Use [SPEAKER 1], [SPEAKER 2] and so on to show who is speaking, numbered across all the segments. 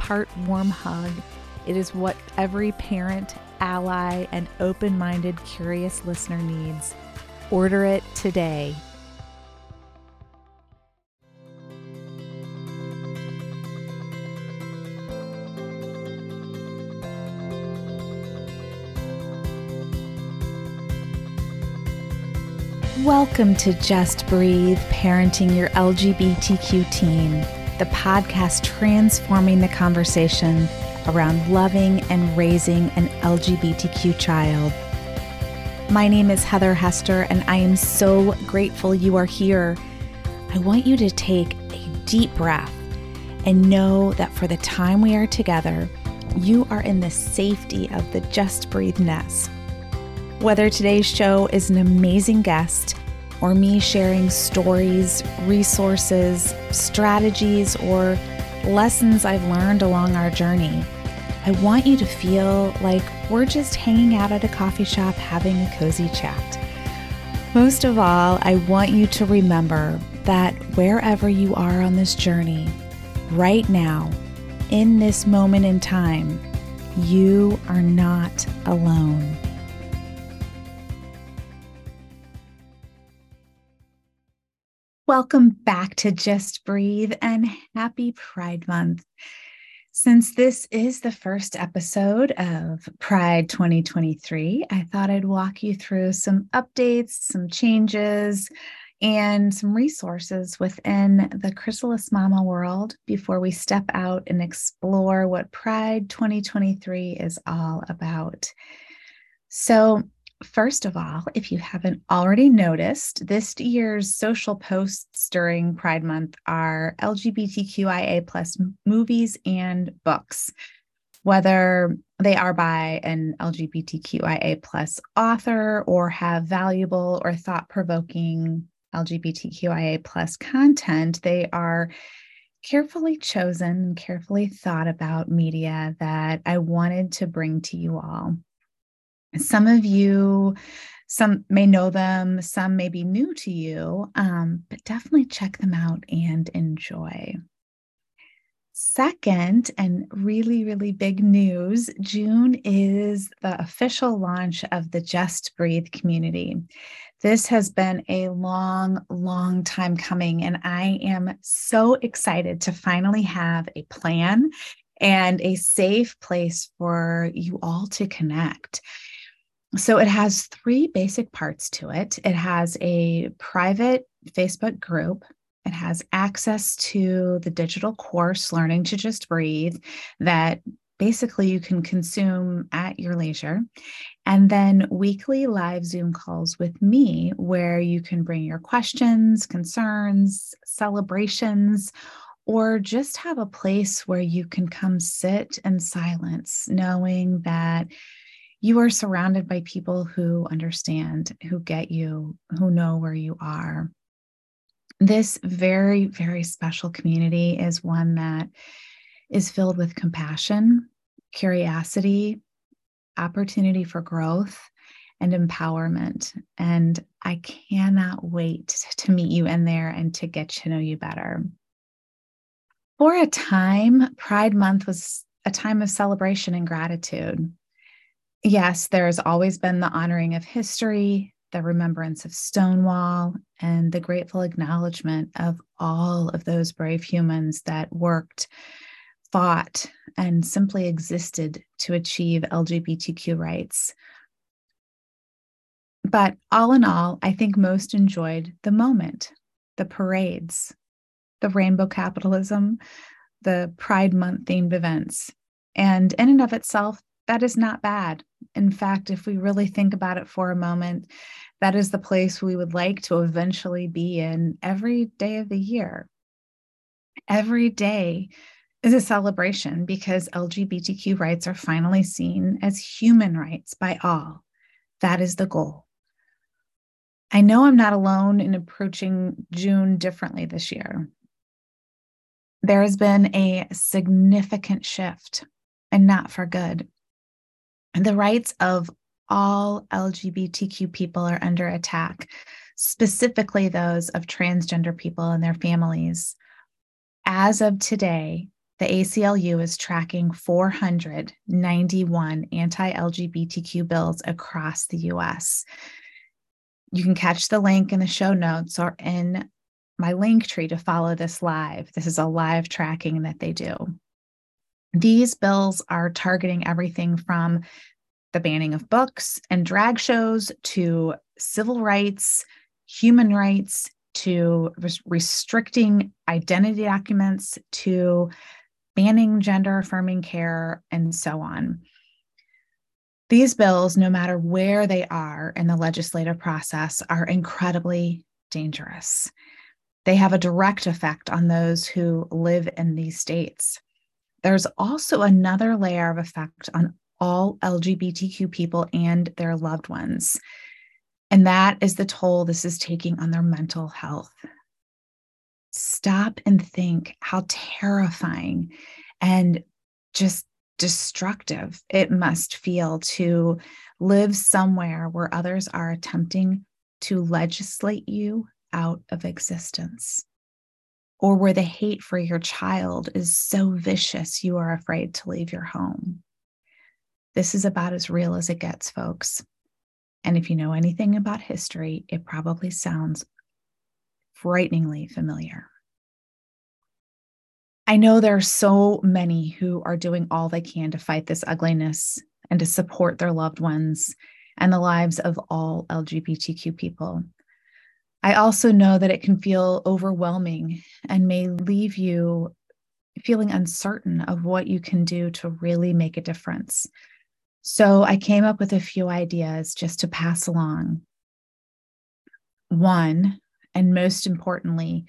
[SPEAKER 1] part warm hug. It is what every parent, ally, and open minded, curious listener needs. Order it today. Welcome to Just Breathe Parenting Your LGBTQ Teen the podcast transforming the conversation around loving and raising an LGBTQ child. My name is Heather Hester, and I am so grateful you are here. I want you to take a deep breath and know that for the time we are together, you are in the safety of the Just Breathe nest. Whether today's show is an amazing guest, or me sharing stories, resources, strategies, or lessons I've learned along our journey. I want you to feel like we're just hanging out at a coffee shop having a cozy chat. Most of all, I want you to remember that wherever you are on this journey, right now, in this moment in time, you are not alone. Welcome back to Just Breathe and happy Pride Month. Since this is the first episode of Pride 2023, I thought I'd walk you through some updates, some changes, and some resources within the Chrysalis Mama world before we step out and explore what Pride 2023 is all about. So, First of all, if you haven't already noticed, this year's social posts during Pride Month are LGBTQIA plus movies and books, whether they are by an LGBTQIA plus author or have valuable or thought provoking LGBTQIA plus content, they are carefully chosen and carefully thought about media that I wanted to bring to you all. Some of you, some may know them, some may be new to you, um, but definitely check them out and enjoy. Second, and really, really big news June is the official launch of the Just Breathe community. This has been a long, long time coming, and I am so excited to finally have a plan and a safe place for you all to connect. So it has three basic parts to it. It has a private Facebook group. It has access to the digital course, Learning to Just Breathe, that basically you can consume at your leisure. And then weekly live Zoom calls with me, where you can bring your questions, concerns, celebrations, or just have a place where you can come sit in silence, knowing that you are surrounded by people who understand, who get you, who know where you are. This very, very special community is one that is filled with compassion, curiosity, opportunity for growth, and empowerment. And I cannot wait to meet you in there and to get to know you better. For a time, Pride Month was a time of celebration and gratitude yes, there's always been the honoring of history, the remembrance of Stonewall, and the grateful acknowledgement of all of those brave humans that worked, fought, and simply existed to achieve LGBTQ rights. But all in all, I think most enjoyed the moment, the parades, the rainbow capitalism, the Pride Month themed events. And in and of itself, that is not bad. In fact, if we really think about it for a moment, that is the place we would like to eventually be in every day of the year. Every day is a celebration because LGBTQ rights are finally seen as human rights by all. That is the goal. I know I'm not alone in approaching June differently this year. There has been a significant shift, and not for good. The rights of all LGBTQ people are under attack, specifically those of transgender people and their families. As of today, the ACLU is tracking 491 anti LGBTQ bills across the US. You can catch the link in the show notes or in my Linktree to follow this live. This is a live tracking that they do. These bills are targeting everything from the banning of books and drag shows to civil rights, human rights, to res- restricting identity documents, to banning gender affirming care, and so on. These bills, no matter where they are in the legislative process, are incredibly dangerous. They have a direct effect on those who live in these states. There's also another layer of effect on all LGBTQ people and their loved ones. And that is the toll this is taking on their mental health. Stop and think how terrifying and just destructive it must feel to live somewhere where others are attempting to legislate you out of existence, or where the hate for your child is so vicious you are afraid to leave your home. This is about as real as it gets, folks. And if you know anything about history, it probably sounds frighteningly familiar. I know there are so many who are doing all they can to fight this ugliness and to support their loved ones and the lives of all LGBTQ people. I also know that it can feel overwhelming and may leave you feeling uncertain of what you can do to really make a difference. So I came up with a few ideas just to pass along. One, and most importantly,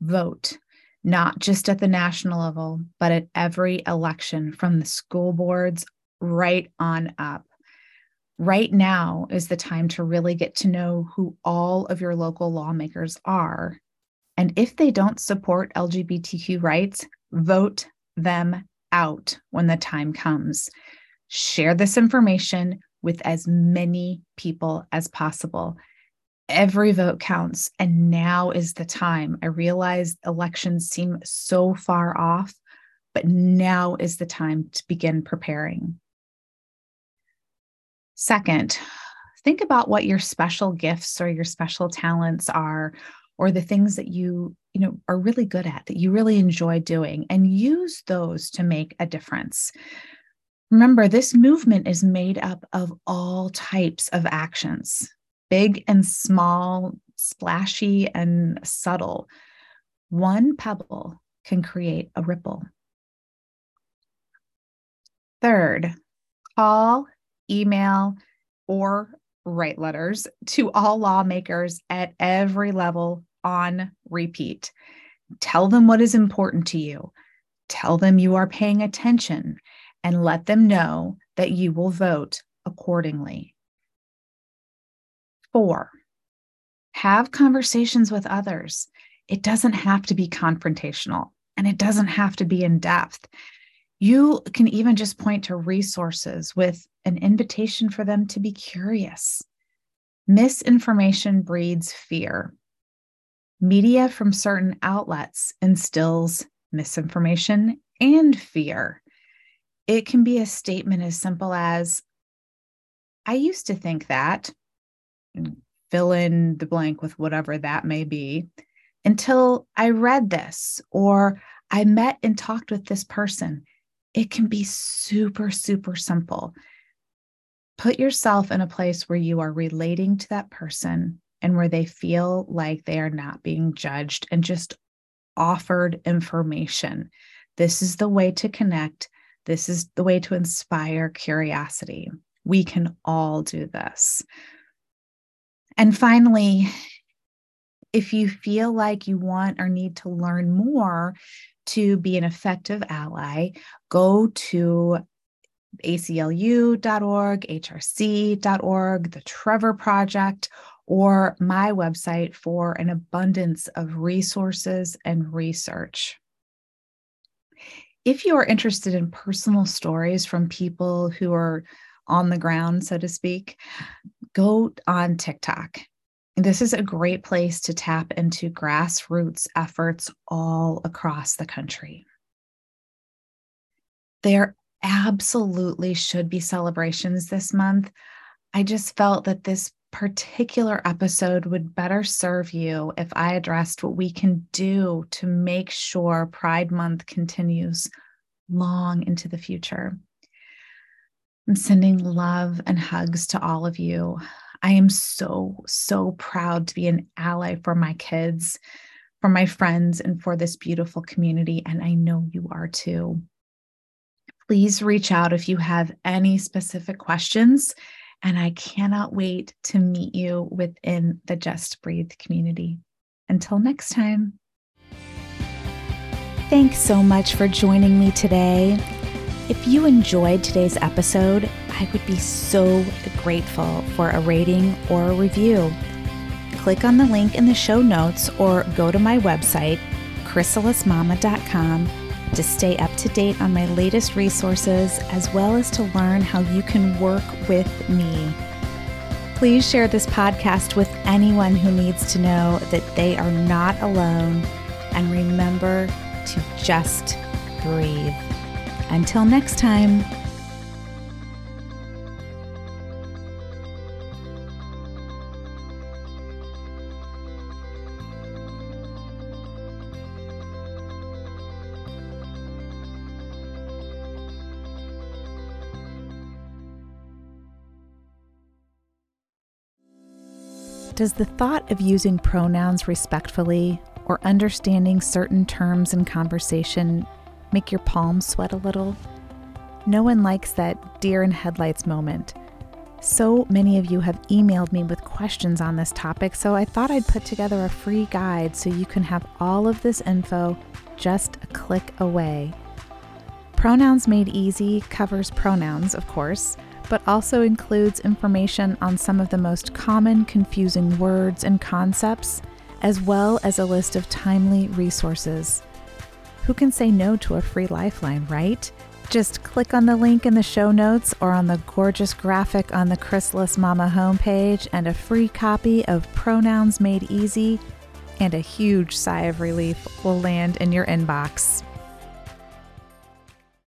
[SPEAKER 1] vote, not just at the national level, but at every election from the school boards right on up. Right now is the time to really get to know who all of your local lawmakers are. And if they don't support LGBTQ rights, vote them out when the time comes share this information with as many people as possible. Every vote counts. And now is the time. I realize elections seem so far off, but now is the time to begin preparing. Second, think about what your special gifts or your special talents are or the things that you you know are really good at that you really enjoy doing and use those to make a difference Remember, this movement is made up of all types of actions big and small, splashy and subtle. One pebble can create a ripple. Third, call, email, or write letters to all lawmakers at every level on repeat. Tell them what is important to you. Tell them you are paying attention and let them know that you will vote accordingly. Four, have conversations with others. It doesn't have to be confrontational and it doesn't have to be in depth. You can even just point to resources with an invitation for them to be curious. Misinformation breeds fear. Media from certain outlets instills misinformation and fear. It can be a statement as simple as, I used to think that, fill in the blank with whatever that may be, until I read this or I met and talked with this person. It can be super, super simple. Put yourself in a place where you are relating to that person and where they feel like they are not being judged and just offered information. This is the way to connect. This is the way to inspire curiosity. We can all do this. And finally, if you feel like you want or need to learn more to be an effective ally, go to aclu.org, hrc.org, the Trevor Project, or my website for an abundance of resources and research. If you are interested in personal stories from people who are on the ground, so to speak, go on TikTok. This is a great place to tap into grassroots efforts all across the country. There absolutely should be celebrations this month. I just felt that this particular episode would better serve you if I addressed what we can do to make sure Pride Month continues long into the future. I'm sending love and hugs to all of you. I am so, so proud to be an ally for my kids, for my friends, and for this beautiful community. And I know you are too. Please reach out if you have any specific questions and I cannot wait to meet you within the Just Breathe community. Until next time. Thanks so much for joining me today. If you enjoyed today's episode, I would be so grateful for a rating or a review. Click on the link in the show notes or go to my website, chrysalismama.com to stay up to date on my latest resources as well as to learn how you can work with me. Please share this podcast with anyone who needs to know that they are not alone and remember to just breathe. Until next time. Does the thought of using pronouns respectfully or understanding certain terms in conversation make your palms sweat a little? No one likes that deer in headlights moment. So many of you have emailed me with questions on this topic, so I thought I'd put together a free guide so you can have all of this info just a click away. Pronouns Made Easy covers pronouns, of course, but also includes information on some of the most common confusing words and concepts, as well as a list of timely resources. Who can say no to a free lifeline, right? Just click on the link in the show notes or on the gorgeous graphic on the Chrysalis Mama homepage, and a free copy of Pronouns Made Easy and a huge sigh of relief will land in your inbox.